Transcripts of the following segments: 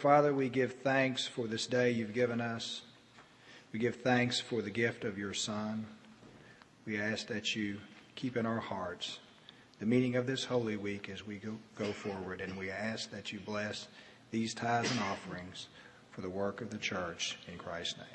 Father, we give thanks for this day you've given us. We give thanks for the gift of your Son. We ask that you keep in our hearts the meaning of this Holy Week as we go, go forward, and we ask that you bless these tithes and offerings for the work of the church in Christ's name.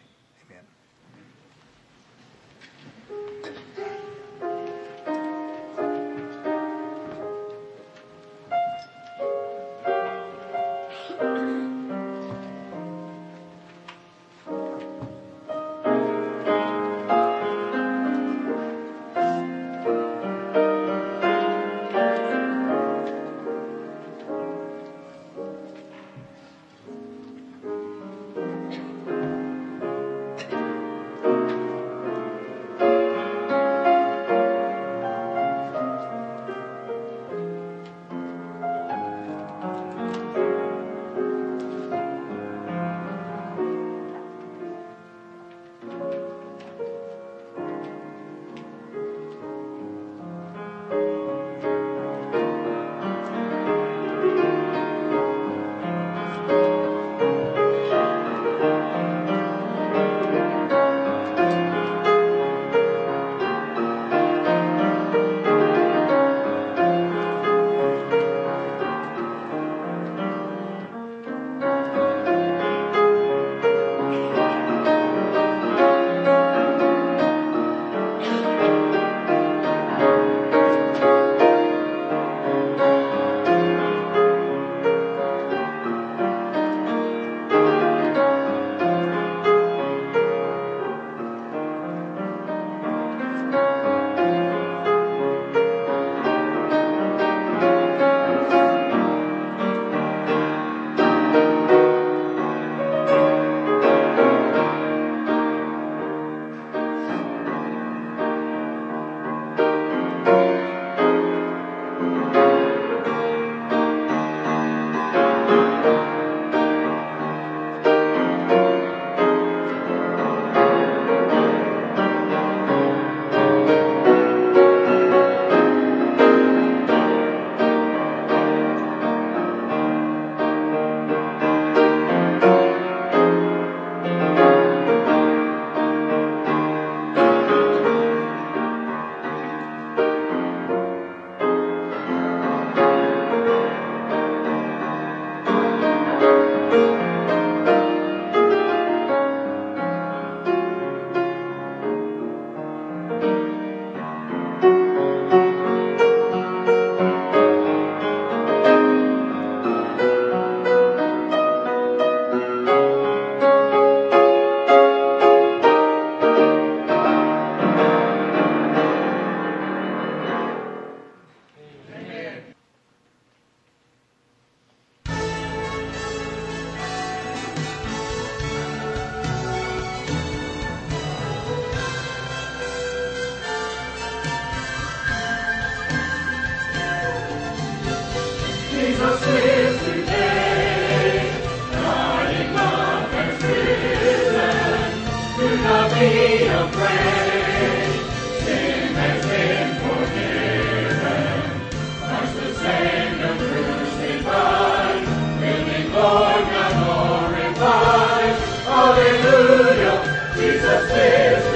Jesus is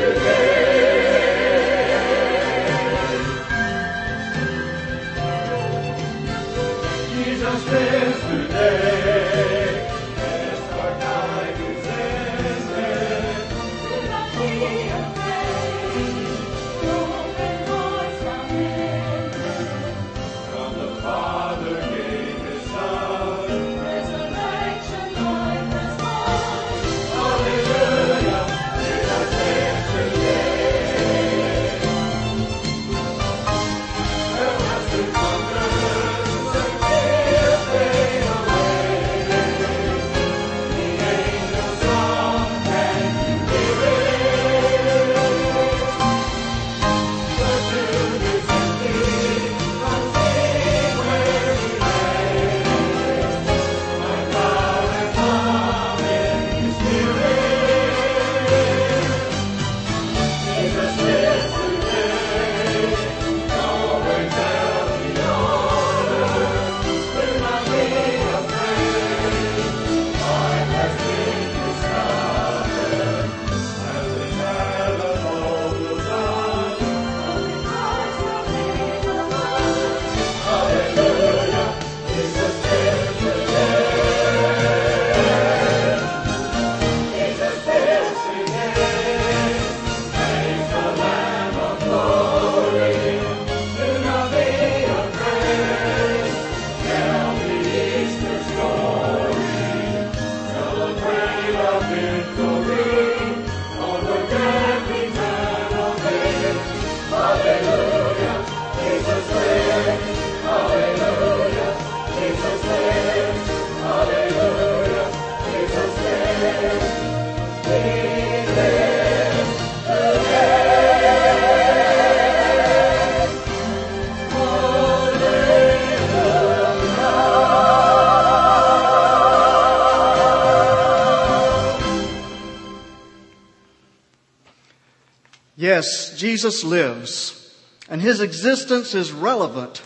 Yes, Jesus lives, and his existence is relevant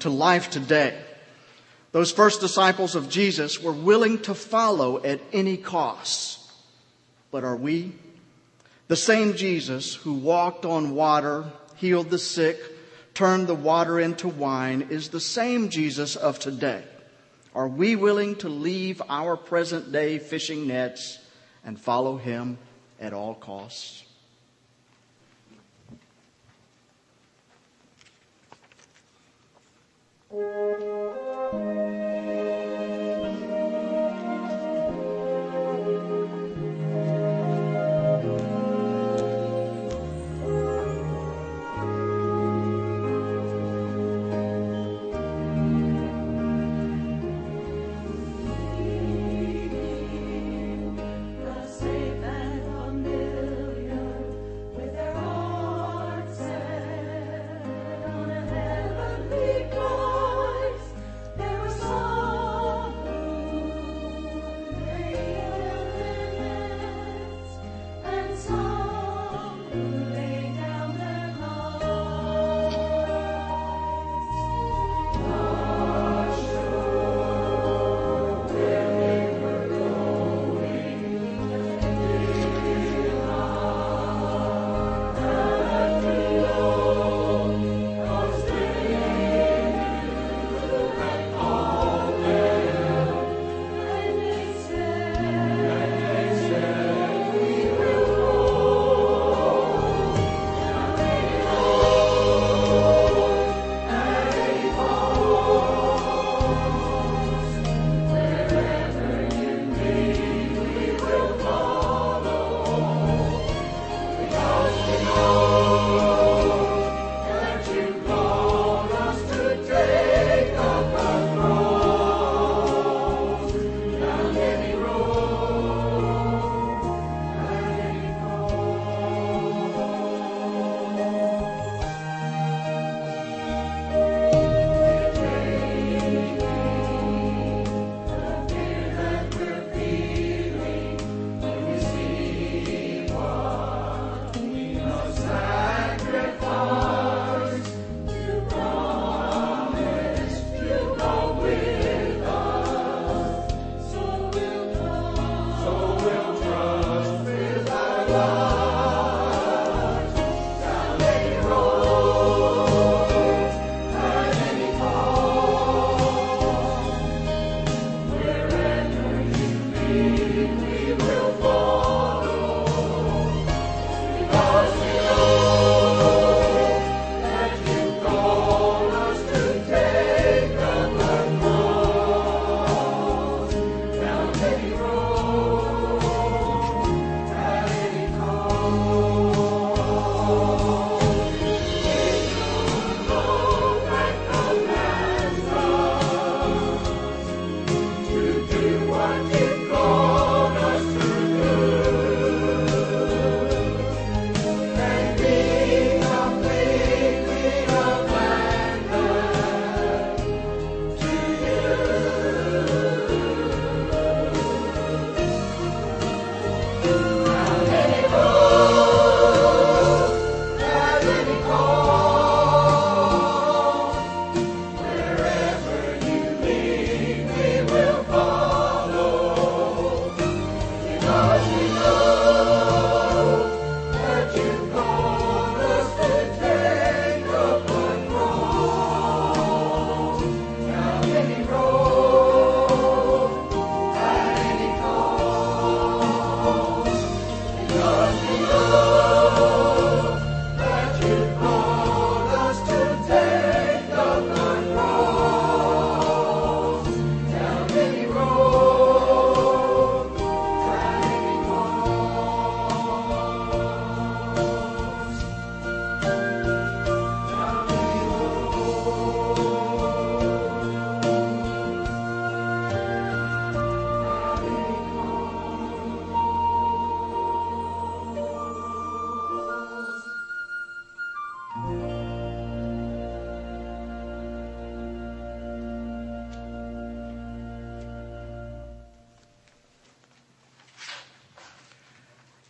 to life today. Those first disciples of Jesus were willing to follow at any cost. But are we? The same Jesus who walked on water, healed the sick, turned the water into wine is the same Jesus of today. Are we willing to leave our present day fishing nets and follow him at all costs?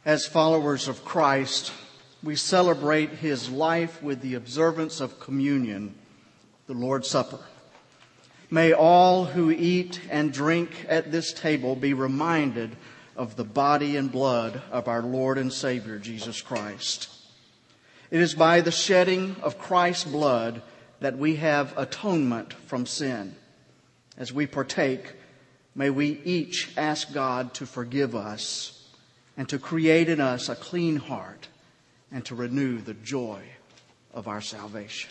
as followers of Christ, we celebrate his life with the observance of communion, the Lord's Supper. May all who eat and drink at this table be reminded of the body and blood of our Lord and Savior, Jesus Christ. It is by the shedding of Christ's blood that we have atonement from sin. As we partake, may we each ask God to forgive us and to create in us a clean heart and to renew the joy of our salvation.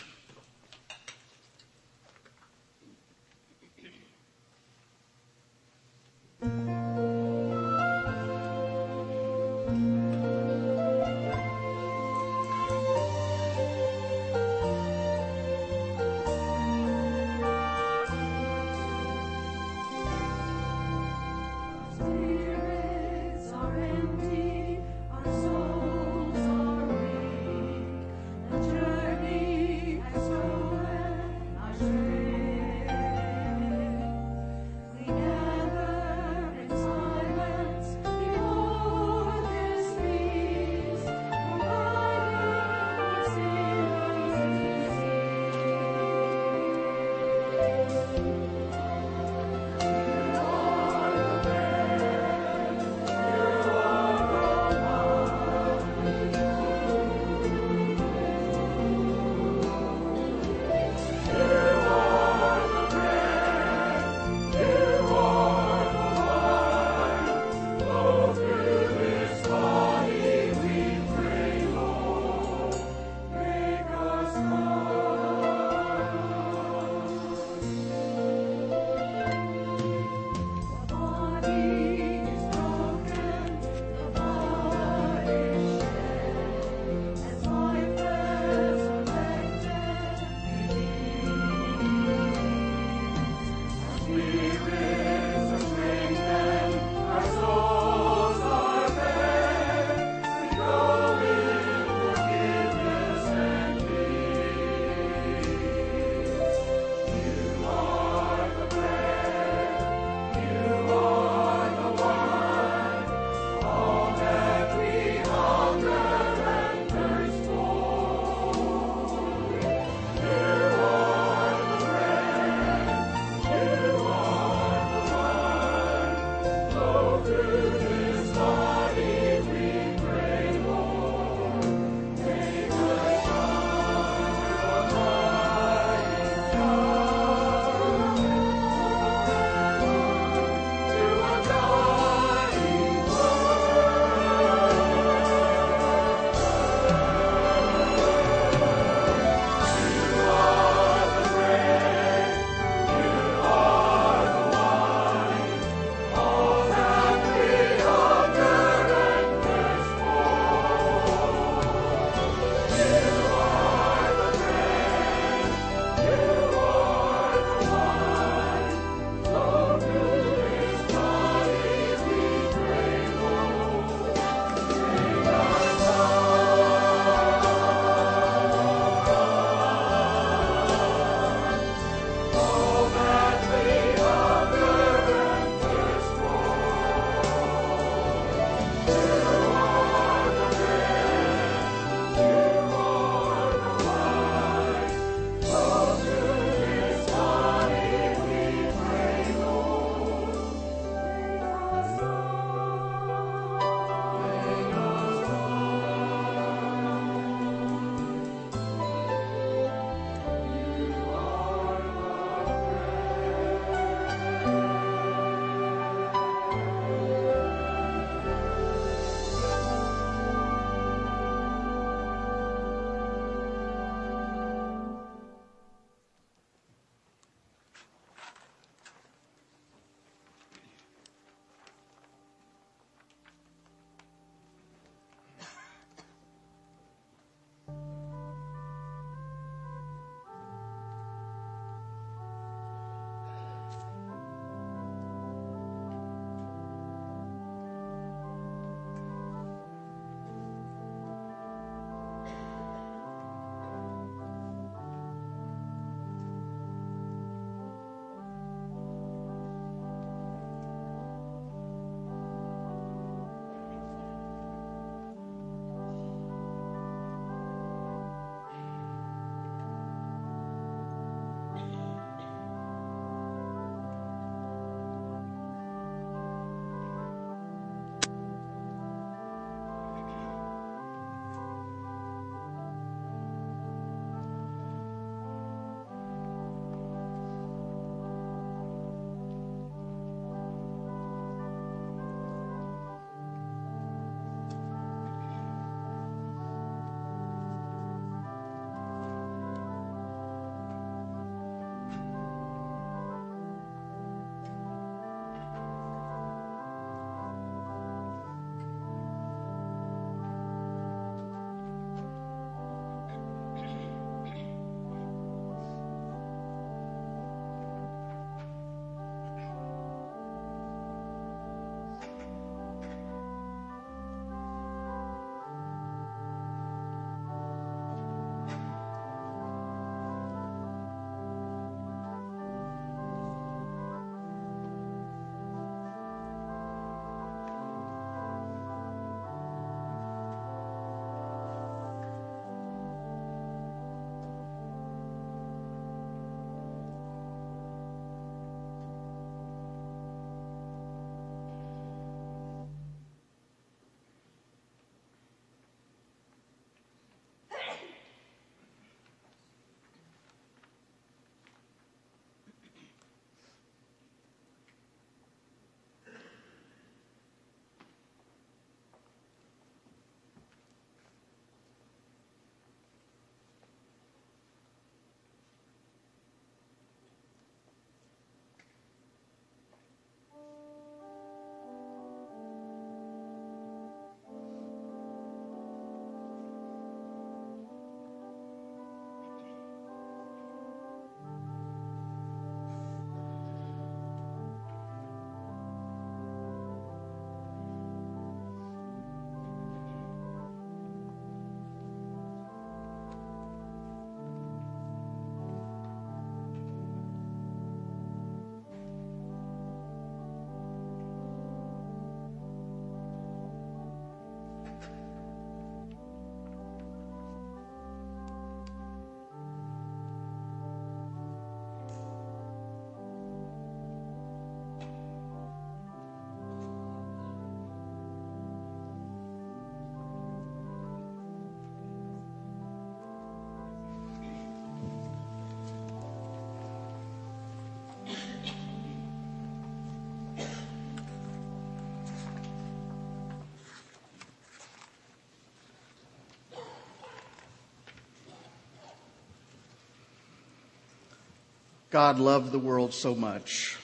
God loved the world so much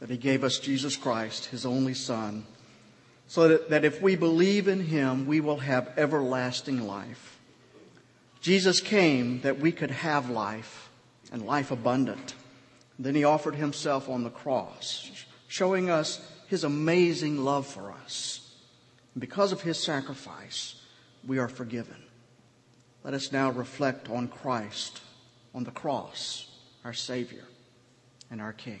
that he gave us Jesus Christ, his only Son, so that, that if we believe in him, we will have everlasting life. Jesus came that we could have life and life abundant. Then he offered himself on the cross, showing us his amazing love for us. And because of his sacrifice, we are forgiven. Let us now reflect on Christ on the cross, our Savior and our King.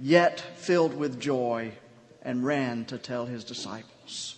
yet filled with joy, and ran to tell his disciples.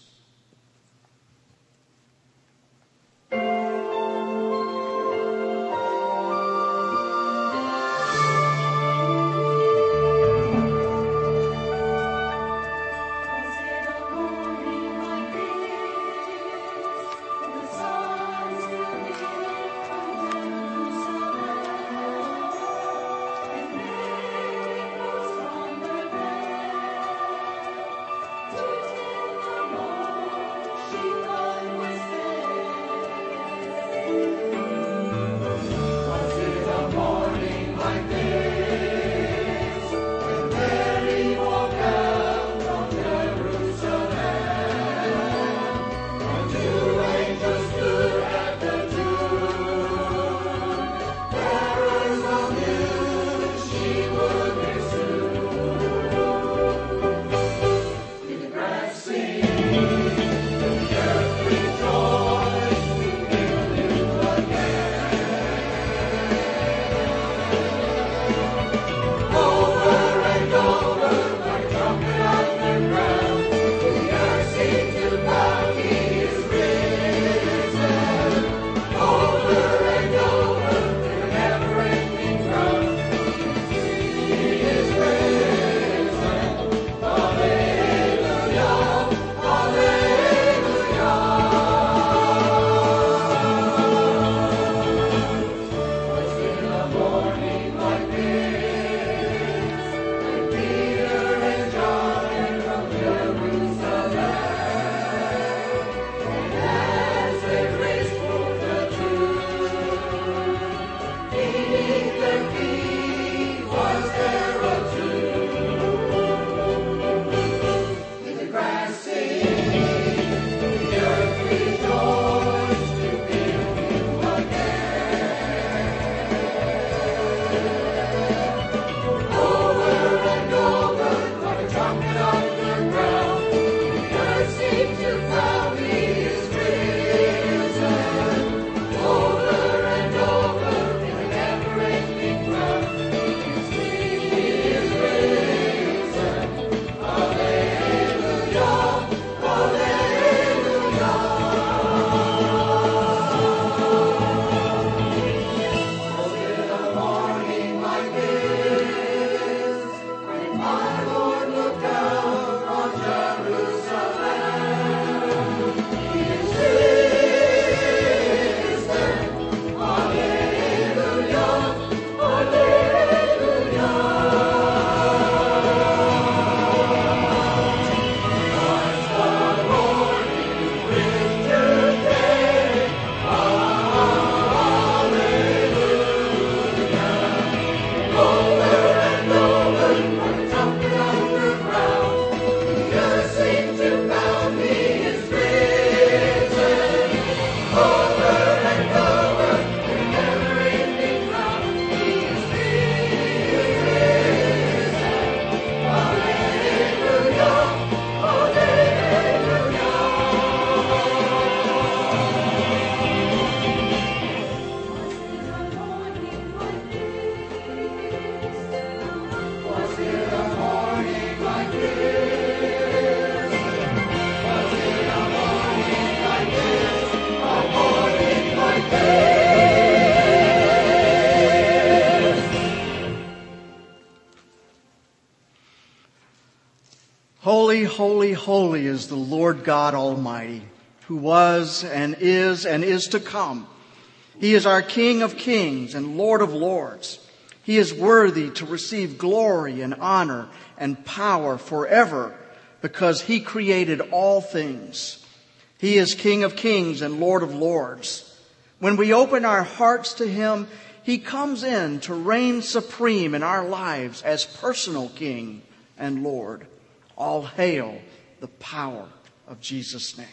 Holy, is the Lord God Almighty, who was and is and is to come. He is our King of kings and Lord of lords. He is worthy to receive glory and honor and power forever because he created all things. He is King of kings and Lord of lords. When we open our hearts to him, he comes in to reign supreme in our lives as personal King and Lord. All hail the power of Jesus' name.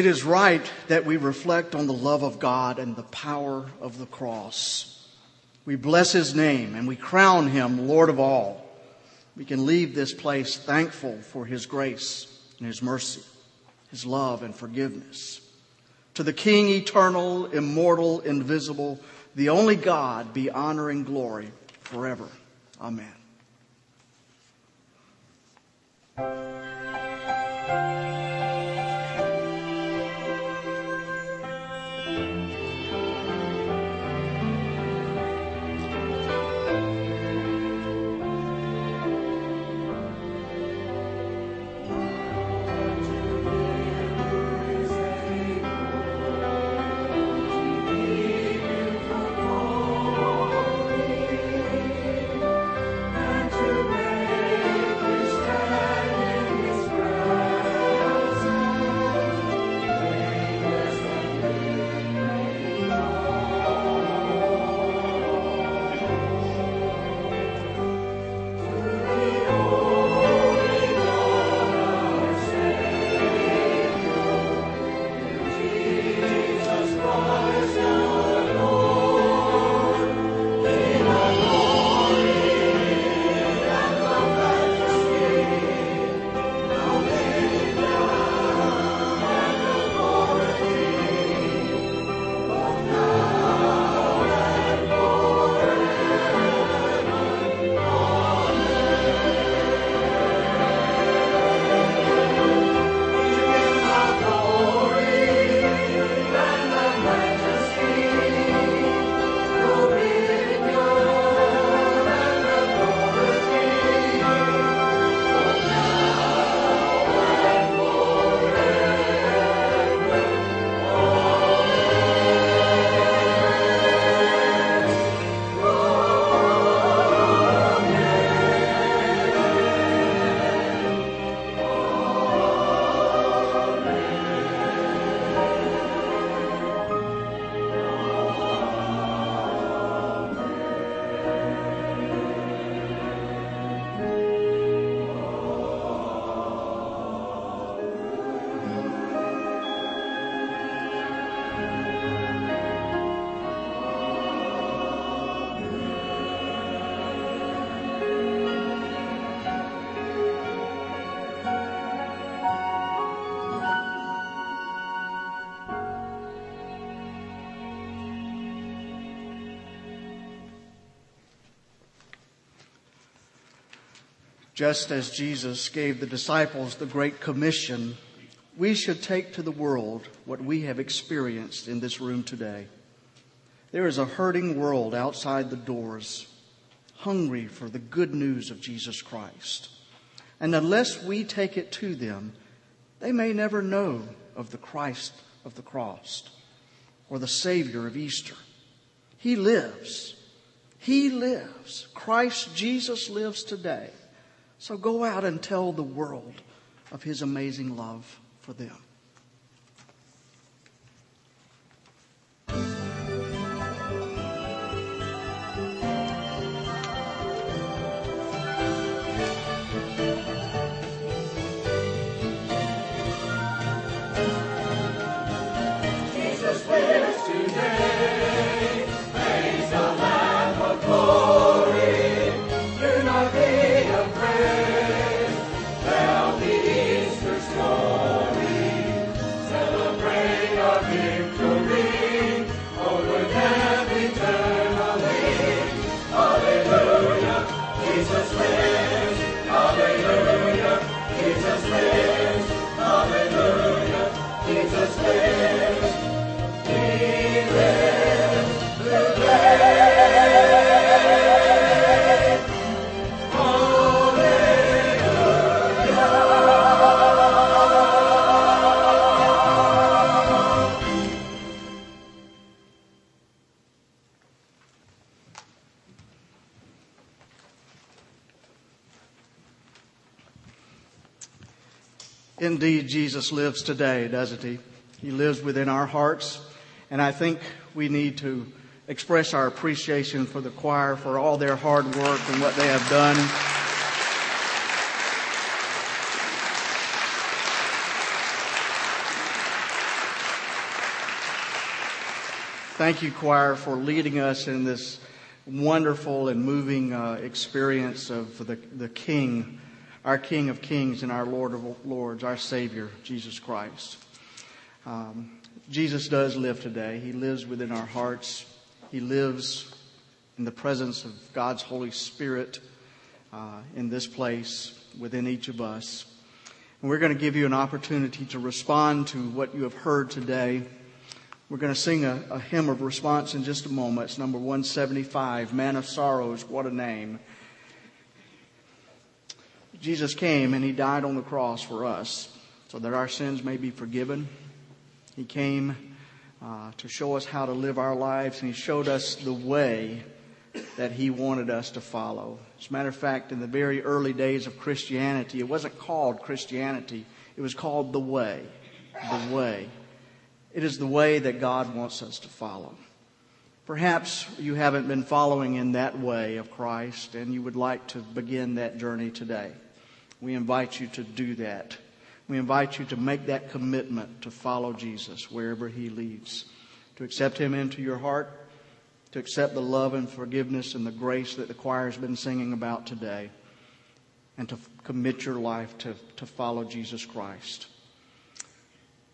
It is right that we reflect on the love of God and the power of the cross. We bless his name and we crown him Lord of all. We can leave this place thankful for his grace and his mercy, his love and forgiveness. To the King eternal, immortal, invisible, the only God, be honor and glory forever. Amen. Just as Jesus gave the disciples the Great Commission, we should take to the world what we have experienced in this room today. There is a hurting world outside the doors, hungry for the good news of Jesus Christ. And unless we take it to them, they may never know of the Christ of the cross or the Savior of Easter. He lives. He lives. Christ Jesus lives today. So go out and tell the world of his amazing love for them. Indeed, Jesus lives today, doesn't he? He lives within our hearts. And I think we need to express our appreciation for the choir for all their hard work and what they have done. Thank you, choir, for leading us in this wonderful and moving uh, experience of the, the King our King of Kings and our Lord of Lords, our Savior, Jesus Christ. Um, Jesus does live today. He lives within our hearts. He lives in the presence of God's Holy Spirit uh, in this place within each of us. And we're going to give you an opportunity to respond to what you have heard today. We're going to sing a, a hymn of response in just a moment. It's number 175, Man of Sorrows, what a name. Jesus came and he died on the cross for us so that our sins may be forgiven. He came uh, to show us how to live our lives, and he showed us the way that he wanted us to follow. As a matter of fact, in the very early days of Christianity, it wasn't called Christianity, it was called the way. The way. It is the way that God wants us to follow. Perhaps you haven't been following in that way of Christ and you would like to begin that journey today. We invite you to do that. We invite you to make that commitment to follow Jesus wherever he leads, to accept him into your heart, to accept the love and forgiveness and the grace that the choir has been singing about today, and to commit your life to, to follow Jesus Christ.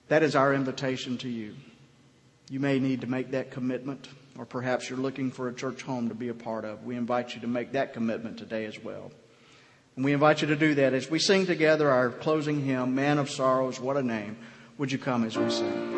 That is our invitation to you. You may need to make that commitment, or perhaps you're looking for a church home to be a part of. We invite you to make that commitment today as well. And we invite you to do that as we sing together our closing hymn, Man of Sorrows, What a Name. Would you come as we sing?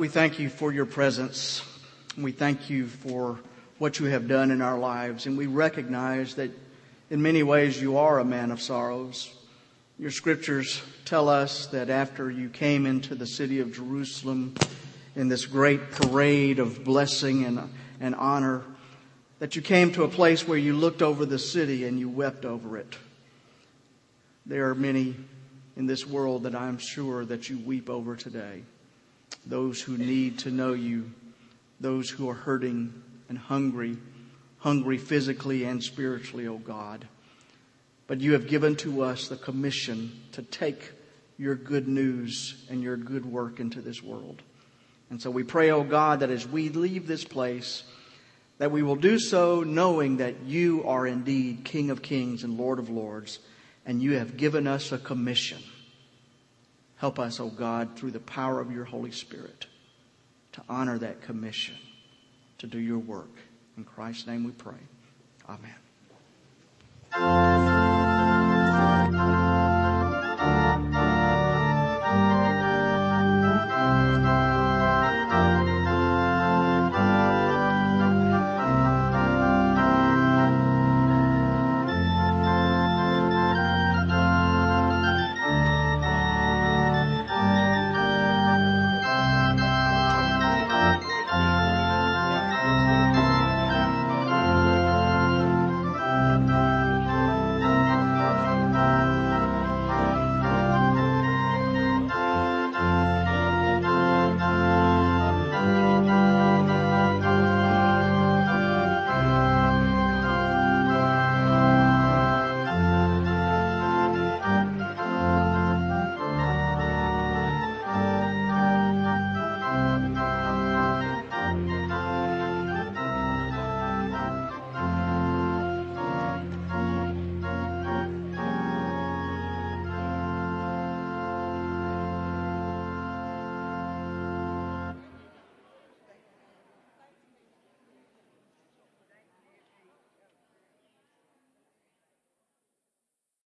We thank you for your presence. We thank you for what you have done in our lives. And we recognize that in many ways you are a man of sorrows. Your scriptures tell us that after you came into the city of Jerusalem in this great parade of blessing and, and honor, that you came to a place where you looked over the city and you wept over it. There are many in this world that I'm sure that you weep over today those who need to know you, those who are hurting and hungry, hungry physically and spiritually, O oh God. But you have given to us the commission to take your good news and your good work into this world. And so we pray, O oh God, that as we leave this place, that we will do so knowing that you are indeed King of kings and Lord of lords, and you have given us a commission Help us, O oh God, through the power of your Holy Spirit, to honor that commission, to do your work. In Christ's name we pray. Amen.